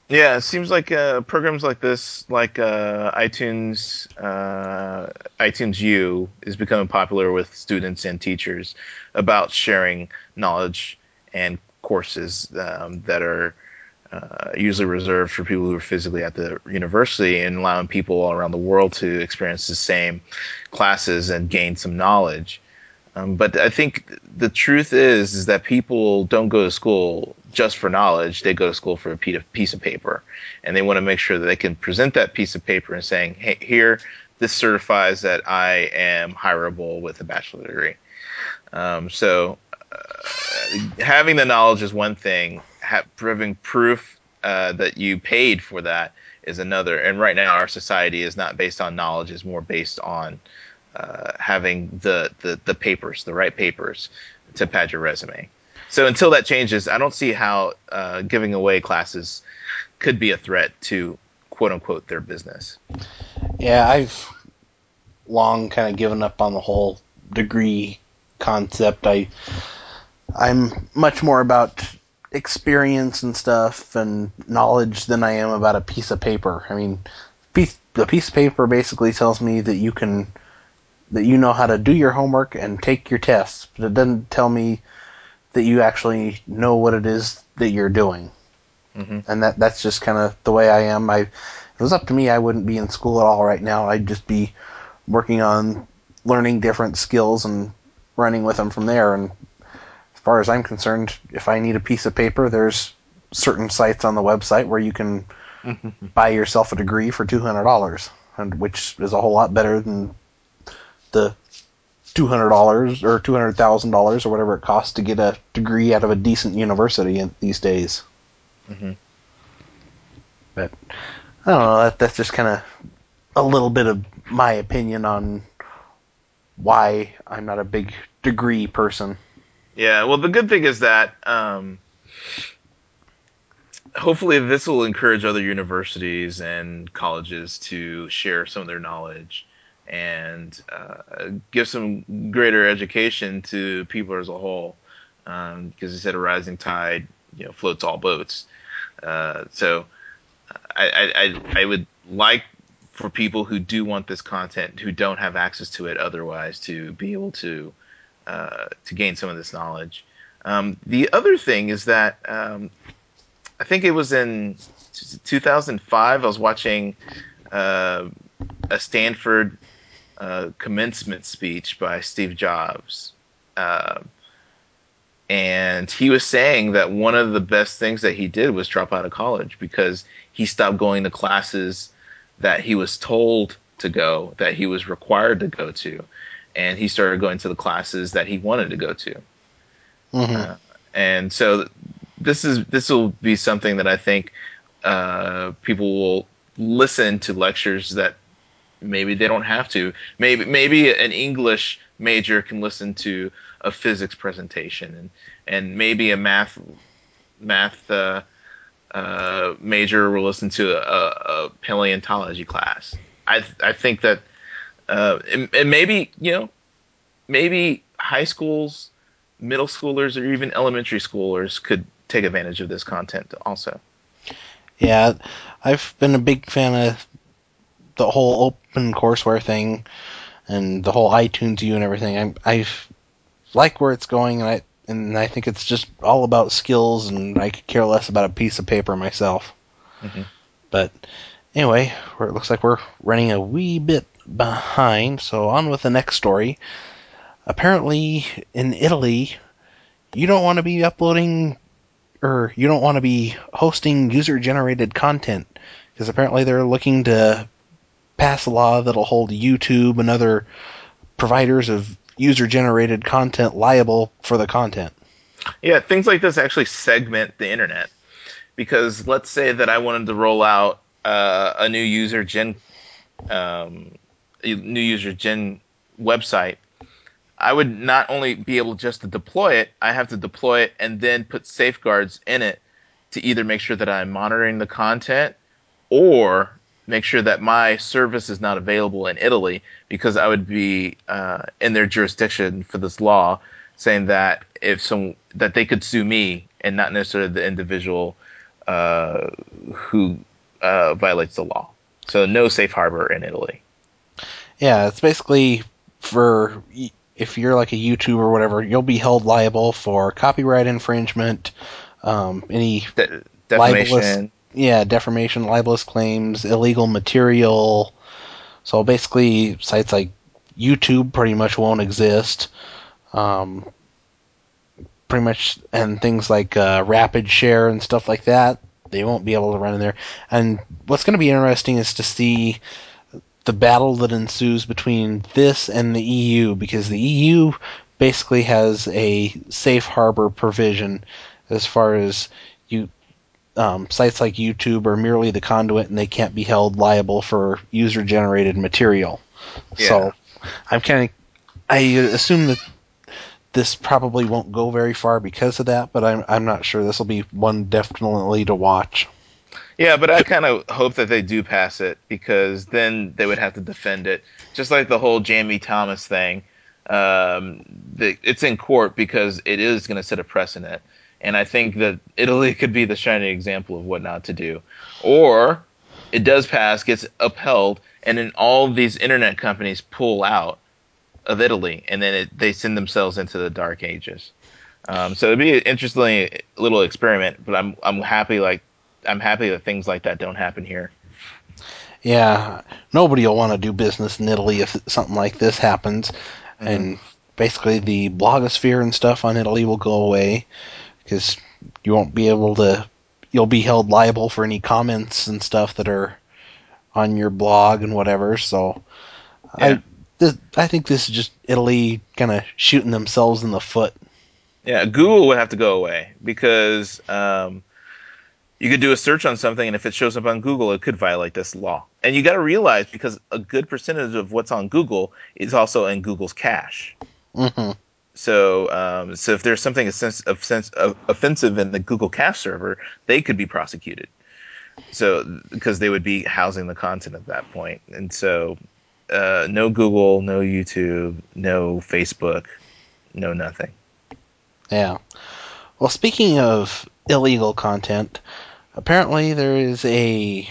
Yeah, it seems like uh, programs like this, like uh, iTunes, uh, iTunes U, is becoming popular with students and teachers about sharing knowledge and courses um, that are uh, usually reserved for people who are physically at the university and allowing people all around the world to experience the same classes and gain some knowledge. Um, but I think the truth is is that people don't go to school just for knowledge. They go to school for a piece of paper, and they want to make sure that they can present that piece of paper and saying, "Hey, here, this certifies that I am hireable with a bachelor degree." Um, so, uh, having the knowledge is one thing. Ha- having proof uh, that you paid for that is another. And right now, our society is not based on knowledge; is more based on uh, having the, the the papers, the right papers, to pad your resume. So until that changes, I don't see how uh, giving away classes could be a threat to quote unquote their business. yeah, I've long kind of given up on the whole degree concept. I I'm much more about experience and stuff and knowledge than I am about a piece of paper. I mean, piece the piece of paper basically tells me that you can that you know how to do your homework and take your tests, but it doesn't tell me that you actually know what it is that you're doing. Mhm. And that that's just kind of the way I am. I if it was up to me, I wouldn't be in school at all right now. I'd just be working on learning different skills and running with them from there. And as far as I'm concerned, if I need a piece of paper, there's certain sites on the website where you can buy yourself a degree for two hundred dollars, and which is a whole lot better than the two hundred dollars or two hundred thousand dollars or whatever it costs to get a degree out of a decent university in, these days. Mhm. But I don't know. That, that's just kind of a little bit of my opinion on why I'm not a big degree person. Yeah, well, the good thing is that um, hopefully this will encourage other universities and colleges to share some of their knowledge and uh, give some greater education to people as a whole. Because um, you said a rising tide, you know, floats all boats. Uh, so I, I, I would like for people who do want this content, who don't have access to it otherwise, to be able to uh, to gain some of this knowledge. Um, the other thing is that um, I think it was in 2005. I was watching uh, a Stanford uh, commencement speech by Steve Jobs. Uh, and he was saying that one of the best things that he did was drop out of college because he stopped going to classes that he was told to go, that he was required to go to, and he started going to the classes that he wanted to go to. Mm-hmm. Uh, and so this is this will be something that I think uh, people will listen to lectures that maybe they don't have to. Maybe maybe an English major can listen to a physics presentation, and and maybe a math math uh, uh, major will listen to a, a, paleontology class. I I think that uh, and, and maybe you know maybe high schools, middle schoolers, or even elementary schoolers could take advantage of this content also. Yeah, I've been a big fan of the whole open courseware thing and the whole iTunes U and everything. I I like where it's going, and I and I think it's just all about skills, and I could care less about a piece of paper myself. Mm-hmm. But anyway, it looks like we're running a wee bit behind, so on with the next story. Apparently, in Italy, you don't want to be uploading or you don't want to be hosting user generated content because apparently they're looking to pass a law that'll hold YouTube and other providers of user generated content liable for the content. Yeah, things like this actually segment the internet because let's say that I wanted to roll out uh, a new user gen um, new user gen website. I would not only be able just to deploy it, I have to deploy it and then put safeguards in it to either make sure that I'm monitoring the content or make sure that my service is not available in Italy because I would be uh, in their jurisdiction for this law, saying that if some that they could sue me and not necessarily the individual uh, who uh, violates the law. So no safe harbor in Italy. Yeah, it's basically for if you're like a YouTuber or whatever, you'll be held liable for copyright infringement, um, any De- defamation, yeah, defamation, libelous claims, illegal material. So basically, sites like YouTube pretty much won't exist. Um, pretty much, and things like uh, Rapid Share and stuff like that, they won't be able to run in there. And what's going to be interesting is to see the battle that ensues between this and the EU, because the EU basically has a safe harbor provision as far as you um, sites like YouTube are merely the conduit and they can't be held liable for user generated material. Yeah. So I'm kind of I assume that this probably won't go very far because of that, but I'm I'm not sure. This will be one definitely to watch. Yeah, but I kind of hope that they do pass it because then they would have to defend it, just like the whole Jammie Thomas thing. Um, the, it's in court because it is going to set a precedent. And I think that Italy could be the shining example of what not to do. Or it does pass, gets upheld, and then all these internet companies pull out of Italy, and then it, they send themselves into the dark ages. Um, so it'd be an interesting little experiment, but I'm I'm happy like I'm happy that things like that don't happen here. Yeah, nobody will want to do business in Italy if something like this happens, mm-hmm. and basically the blogosphere and stuff on Italy will go away because you won't be able to. You'll be held liable for any comments and stuff that are on your blog and whatever. So, yeah. I this, I think this is just Italy kind of shooting themselves in the foot. Yeah, Google would have to go away because um, you could do a search on something, and if it shows up on Google, it could violate this law. And you got to realize because a good percentage of what's on Google is also in Google's cache. Mm-hmm. So, um, so if there's something offensive in the Google Cache server, they could be prosecuted. So, because they would be housing the content at that point. point, and so uh, no Google, no YouTube, no Facebook, no nothing. Yeah. Well, speaking of illegal content, apparently there is a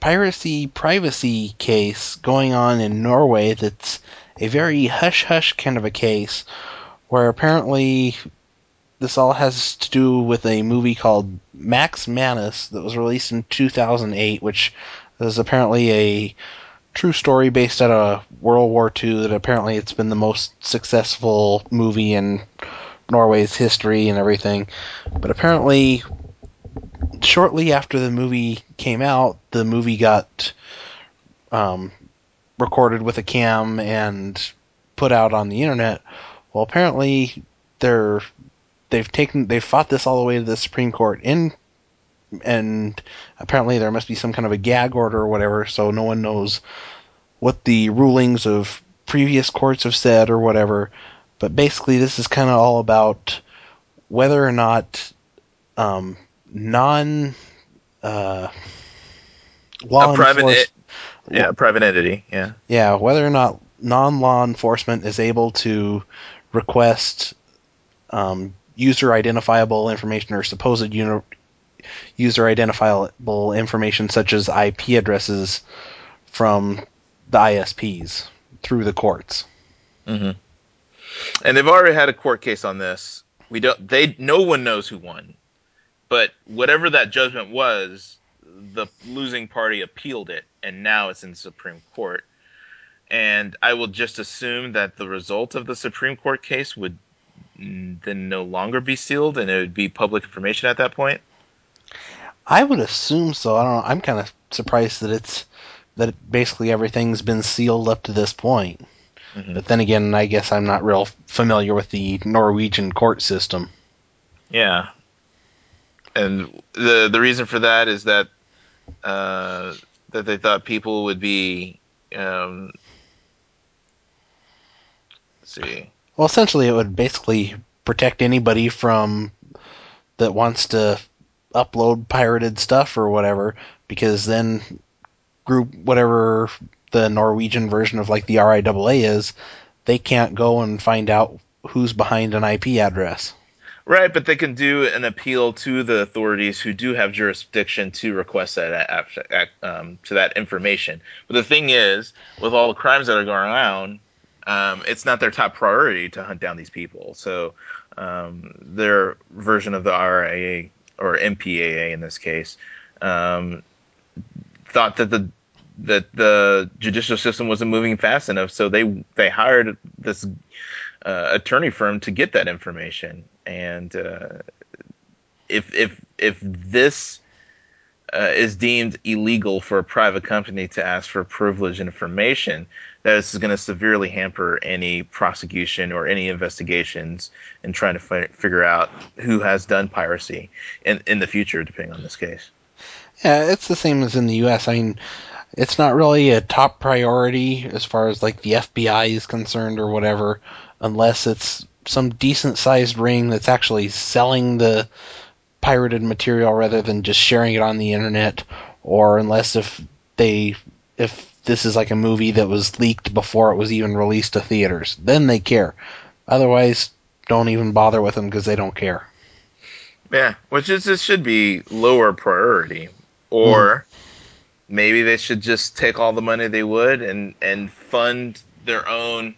piracy privacy case going on in Norway that's a very hush hush kind of a case where apparently this all has to do with a movie called Max Manus that was released in 2008, which is apparently a true story based out of World War II. That apparently it's been the most successful movie in Norway's history and everything. But apparently, shortly after the movie came out, the movie got um, recorded with a cam and put out on the internet. Well, apparently they're they've taken they've fought this all the way to the Supreme Court in and apparently there must be some kind of a gag order or whatever, so no one knows what the rulings of previous courts have said or whatever. But basically, this is kind of all about whether or not um, non uh, law it, yeah private entity yeah yeah whether or not non law enforcement is able to request um, user identifiable information or supposed uni- user identifiable information such as IP addresses from the ISPs through the courts. Mm-hmm. And they've already had a court case on this. We don't. They. No one knows who won, but whatever that judgment was, the losing party appealed it, and now it's in Supreme Court. And I will just assume that the result of the Supreme Court case would then no longer be sealed, and it would be public information at that point. I would assume so. I don't know. I'm kind of surprised that it's that basically everything's been sealed up to this point. Mm-hmm. But then again, I guess I'm not real familiar with the Norwegian court system. Yeah, and the the reason for that is that uh, that they thought people would be um, see. Well, essentially, it would basically protect anybody from that wants to upload pirated stuff or whatever, because then group whatever the Norwegian version of like the RIAA is, they can't go and find out who's behind an IP address. Right, but they can do an appeal to the authorities who do have jurisdiction to request that um, to that information. But the thing is, with all the crimes that are going around, um, it's not their top priority to hunt down these people. So um, their version of the RIAA or MPAA in this case um, thought that the that the judicial system wasn't moving fast enough, so they they hired this uh, attorney firm to get that information. And uh, if if if this uh, is deemed illegal for a private company to ask for privileged information, that is going to severely hamper any prosecution or any investigations in trying to fi- figure out who has done piracy in in the future, depending on this case. Yeah, it's the same as in the U.S. I mean, it's not really a top priority as far as like the FBI is concerned or whatever, unless it's some decent sized ring that's actually selling the pirated material rather than just sharing it on the internet, or unless if they if this is like a movie that was leaked before it was even released to theaters, then they care. Otherwise, don't even bother with them because they don't care. Yeah, which is this should be lower priority, or mm maybe they should just take all the money they would and and fund their own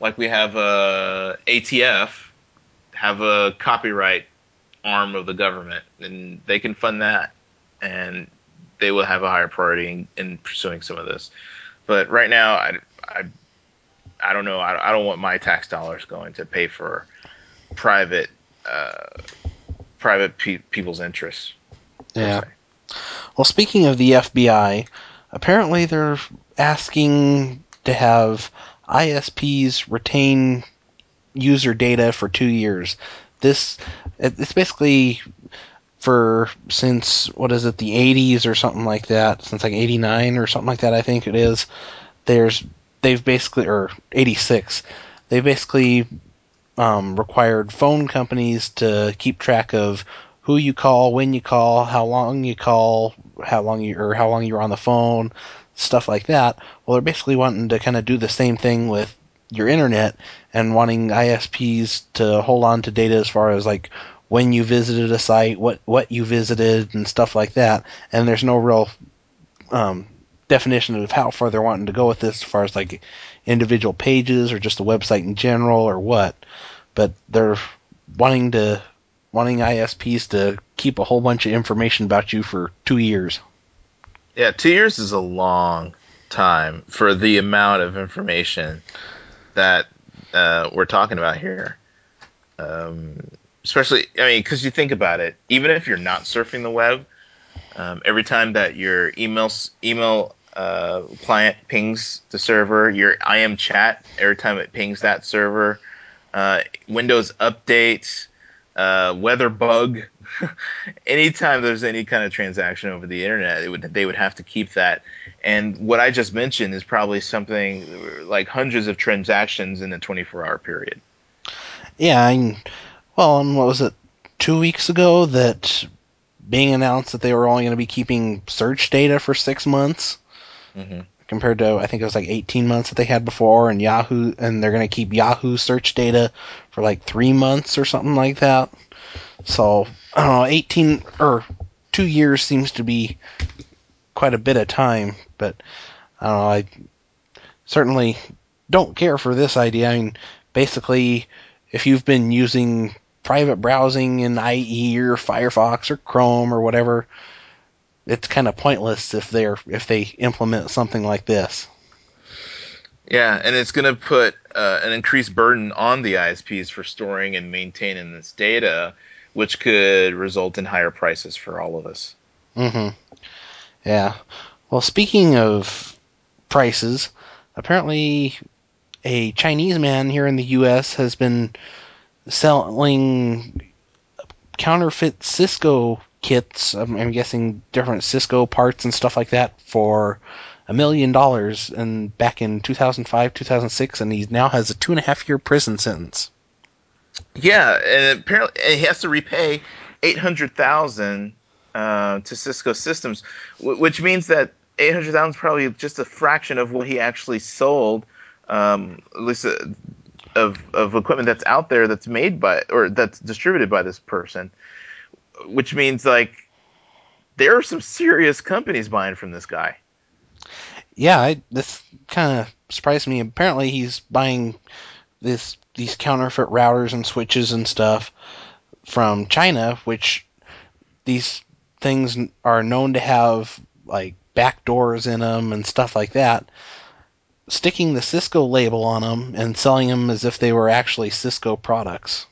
like we have a ATF have a copyright arm of the government. And they can fund that. And they will have a higher priority in, in pursuing some of this. But right now I, I, I don't know. I, I don't want my tax dollars going to pay for private uh, private pe- people's interests yeah. well, speaking of the FBI, apparently they're asking to have ISPs retain user data for two years. This it's basically for since what is it the 80s or something like that since like 89 or something like that I think it is there's they've basically or 86 they basically um, required phone companies to keep track of who you call, when you call, how long you call, how long you or how long you're on the phone, stuff like that. Well, they're basically wanting to kind of do the same thing with your internet and wanting ISPs to hold on to data as far as like when you visited a site, what what you visited, and stuff like that. And there's no real um, definition of how far they're wanting to go with this, as far as like individual pages or just the website in general or what. But they're wanting to wanting ISPs to keep a whole bunch of information about you for two years. Yeah, two years is a long time for the amount of information that uh, we're talking about here. Um, especially, I mean, because you think about it, even if you're not surfing the web, um, every time that your email email uh, client pings the server, your IM chat every time it pings that server, uh, Windows updates, uh, weather bug. Anytime there's any kind of transaction over the internet, would, they would have to keep that. And what I just mentioned is probably something like hundreds of transactions in a 24 hour period. Yeah, I, well, and what was it, two weeks ago that Bing announced that they were only going to be keeping search data for six months? Mm-hmm. Compared to, I think it was like 18 months that they had before, and Yahoo, and they're going to keep Yahoo search data for like three months or something like that. So, I don't know, 18 or two years seems to be quite a bit of time, but I don't know, I certainly don't care for this idea. I mean, basically, if you've been using private browsing in IE or Firefox or Chrome or whatever, it's kind of pointless if they're if they implement something like this. Yeah, and it's going to put uh, an increased burden on the ISPs for storing and maintaining this data, which could result in higher prices for all of us. Mm-hmm. Yeah. Well, speaking of prices, apparently a Chinese man here in the U.S. has been selling counterfeit Cisco kits. I'm, I'm guessing different Cisco parts and stuff like that for a million dollars and back in 2005 2006 and he now has a two and a half year prison sentence yeah and apparently he has to repay 800000 uh, to cisco systems which means that 800000 is probably just a fraction of what he actually sold um, at least uh, of, of equipment that's out there that's made by or that's distributed by this person which means like there are some serious companies buying from this guy. Yeah, I, this kind of surprised me. Apparently, he's buying this these counterfeit routers and switches and stuff from China, which these things are known to have like back doors in them and stuff like that. Sticking the Cisco label on them and selling them as if they were actually Cisco products.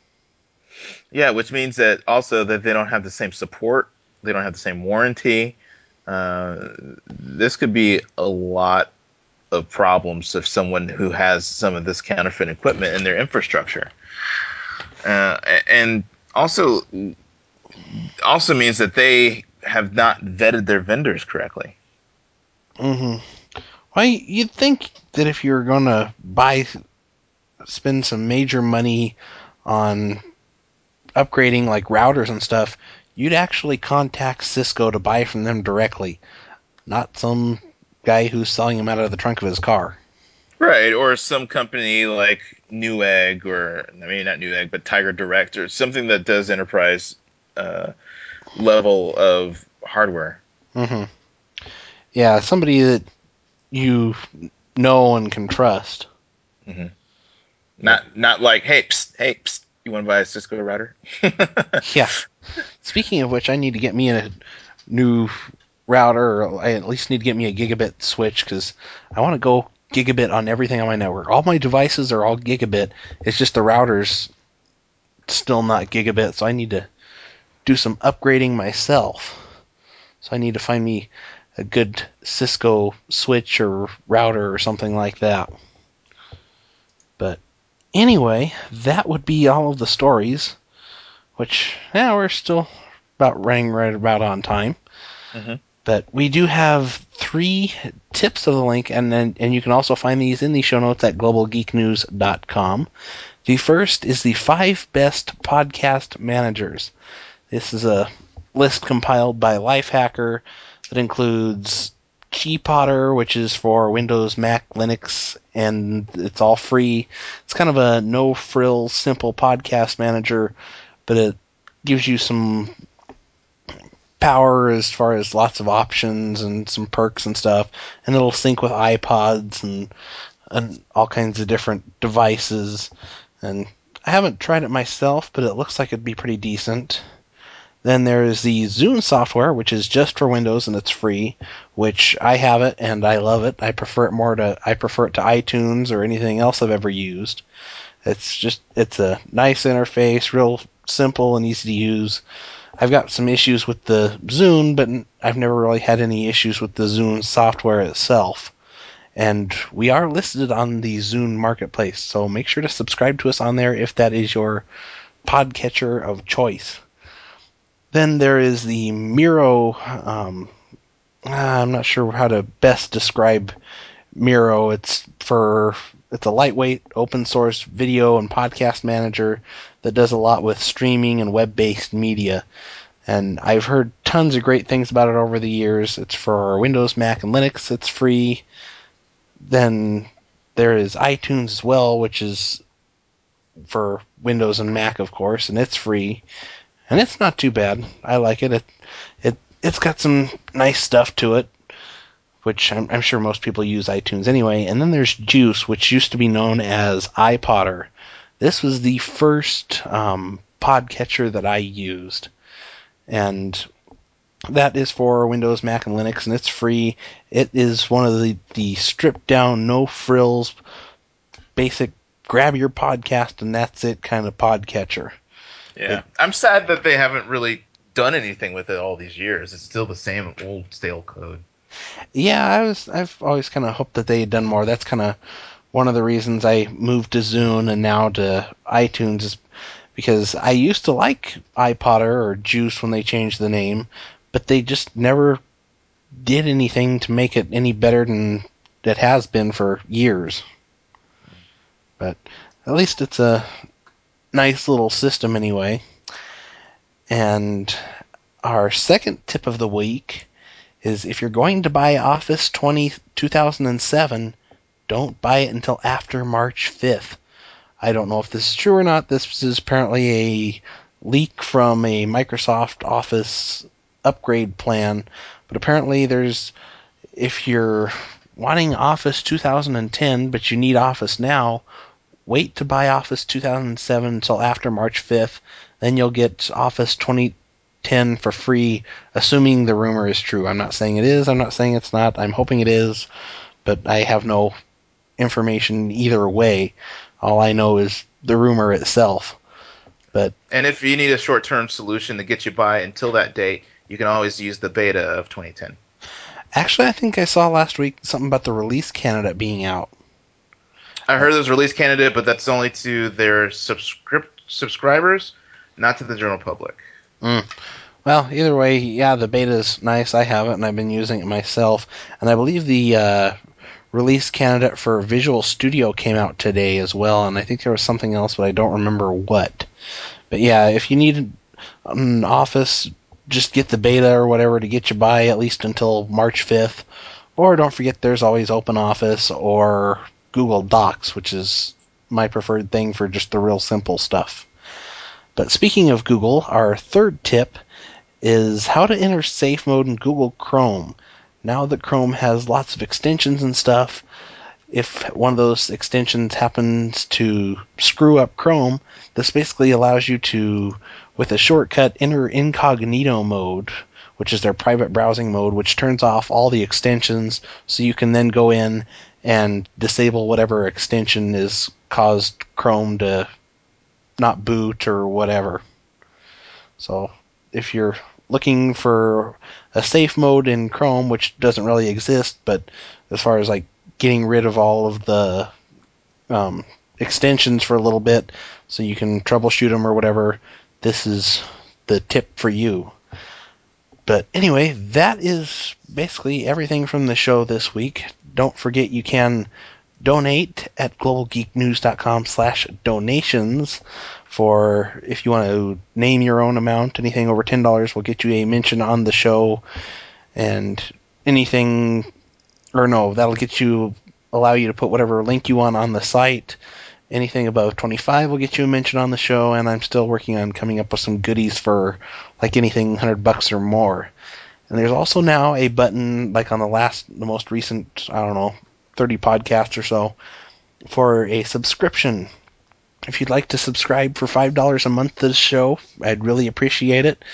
Yeah, which means that also that they don't have the same support, they don't have the same warranty. Uh, this could be a lot of problems if someone who has some of this counterfeit equipment in their infrastructure, uh, and also also means that they have not vetted their vendors correctly. Mm-hmm. Well, you'd think that if you're going to buy, spend some major money on upgrading like routers and stuff, you'd actually contact Cisco to buy from them directly, not some guy who's selling them out of the trunk of his car. Right, or some company like Newegg, or I mean not Newegg, but Tiger Direct, or something that does enterprise uh, level of hardware. Mm-hmm. Yeah, somebody that you know and can trust. Mm-hmm. Not not like hey psst, hey psst, you want to buy a Cisco router? yeah. Speaking of which, I need to get me a new router, or I at least need to get me a gigabit switch because I want to go gigabit on everything on my network. All my devices are all gigabit. It's just the router's still not gigabit, so I need to do some upgrading myself. So I need to find me a good Cisco switch or router or something like that. But Anyway, that would be all of the stories, which, yeah, we're still about running right about on time. Mm-hmm. But we do have three tips of the link, and then and you can also find these in the show notes at globalgeeknews.com. The first is the five best podcast managers. This is a list compiled by Lifehacker that includes gPodder, which is for Windows, Mac, Linux, and it's all free. It's kind of a no frill, simple podcast manager, but it gives you some power as far as lots of options and some perks and stuff, and it'll sync with iPods and and all kinds of different devices. And I haven't tried it myself, but it looks like it'd be pretty decent. Then there is the Zune software, which is just for Windows and it's free, which I have it and I love it. I prefer it more to I prefer it to iTunes or anything else I've ever used. It's just it's a nice interface, real simple and easy to use. I've got some issues with the Zune, but I've never really had any issues with the Zune software itself. And we are listed on the Zune marketplace, so make sure to subscribe to us on there if that is your podcatcher of choice. Then there is the Miro. Um, I'm not sure how to best describe Miro. It's for it's a lightweight open source video and podcast manager that does a lot with streaming and web-based media. And I've heard tons of great things about it over the years. It's for Windows, Mac, and Linux. It's free. Then there is iTunes as well, which is for Windows and Mac, of course, and it's free. And it's not too bad. I like it. It it it's got some nice stuff to it which I'm, I'm, sure most people use iTunes anyway. And then there's Juice, which used to be known as iPodder. This was the first um, podcatcher that I used, and that is for Windows, Mac, and Linux, and it's free. It is one of the, the stripped down, no frills, basic grab your podcast and that's it kind of podcatcher. Yeah, it, I'm sad that they haven't really done anything with it all these years. It's still the same old stale code. Yeah, I was. I've always kind of hoped that they had done more. That's kind of one of the reasons I moved to Zune and now to iTunes is because I used to like iPodder or Juice when they changed the name, but they just never did anything to make it any better than it has been for years. But at least it's a nice little system anyway. And our second tip of the week is if you're going to buy Office 20, 2007, don't buy it until after March 5th. I don't know if this is true or not. This is apparently a leak from a Microsoft Office upgrade plan, but apparently there's if you're wanting Office 2010 but you need Office now, wait to buy Office 2007 until after March 5th. Then you'll get Office 2010 for free, assuming the rumor is true. I'm not saying it is, I'm not saying it's not, I'm hoping it is, but I have no information either way. All I know is the rumor itself. But And if you need a short term solution to get you by until that date, you can always use the beta of 2010. Actually, I think I saw last week something about the release candidate being out. I heard there's a release candidate, but that's only to their subscrip- subscribers, not to the general public. Mm. Well, either way, yeah, the beta is nice. I have it, and I've been using it myself. And I believe the uh, release candidate for Visual Studio came out today as well. And I think there was something else, but I don't remember what. But yeah, if you need an Office, just get the beta or whatever to get you by at least until March 5th. Or don't forget, there's always Open Office or Google Docs, which is my preferred thing for just the real simple stuff. But speaking of Google, our third tip is how to enter safe mode in Google Chrome. Now that Chrome has lots of extensions and stuff, if one of those extensions happens to screw up Chrome, this basically allows you to, with a shortcut, enter incognito mode, which is their private browsing mode, which turns off all the extensions so you can then go in and disable whatever extension has caused Chrome to not boot or whatever. So if you're looking for a safe mode in Chrome, which doesn't really exist, but as far as like getting rid of all of the um, extensions for a little bit so you can troubleshoot them or whatever, this is the tip for you. But anyway, that is basically everything from the show this week. Don't forget you can donate at globalgeeknews.com slash donations for if you want to name your own amount. Anything over $10 will get you a mention on the show. And anything, or no, that'll get you, allow you to put whatever link you want on the site. Anything above 25 will get you a mention on the show, and I'm still working on coming up with some goodies for like anything 100 bucks or more. And there's also now a button, like on the last, the most recent, I don't know, 30 podcasts or so, for a subscription. If you'd like to subscribe for $5 a month to the show, I'd really appreciate it.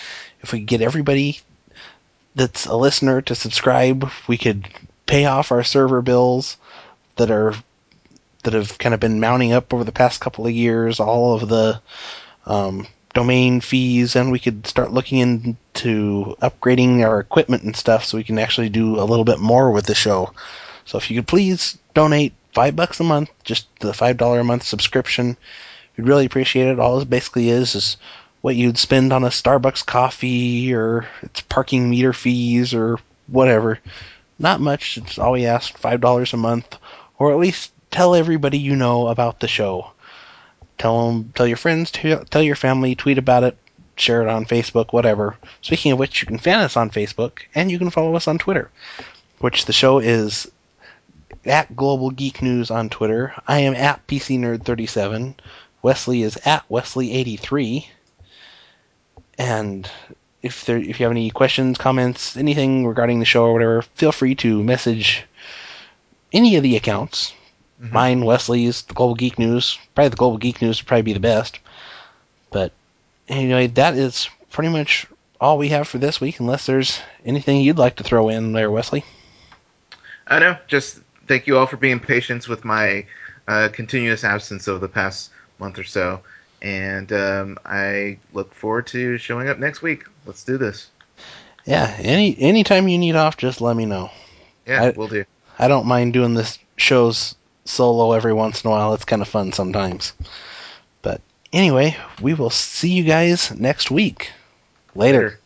If we could get everybody that's a listener to subscribe, we could pay off our server bills that are that have kind of been mounting up over the past couple of years, all of the um, domain fees, and we could start looking into upgrading our equipment and stuff so we can actually do a little bit more with the show. So if you could please donate five bucks a month, just the five dollar a month subscription, we'd really appreciate it. All it basically is is what you'd spend on a Starbucks coffee or it's parking meter fees or whatever. Not much. It's all we ask, five dollars a month, or at least tell everybody you know about the show. Tell them, tell your friends, tell your family, tweet about it, share it on Facebook, whatever. Speaking of which, you can fan us on Facebook and you can follow us on Twitter, which the show is at Global Geek News on Twitter. I am at PC Nerd 37 Wesley is at Wesley83. And if there, if you have any questions, comments, anything regarding the show or whatever, feel free to message any of the accounts. Mm-hmm. Mine, Wesley's, the Global Geek News. Probably the Global Geek News would probably be the best. But anyway, that is pretty much all we have for this week, unless there's anything you'd like to throw in there, Wesley. I know. Just thank you all for being patient with my uh, continuous absence over the past month or so. And um, I look forward to showing up next week. Let's do this. Yeah, any anytime you need off, just let me know. Yeah, I, we'll do. I don't mind doing this shows solo every once in a while. It's kind of fun sometimes. But anyway, we will see you guys next week. Later.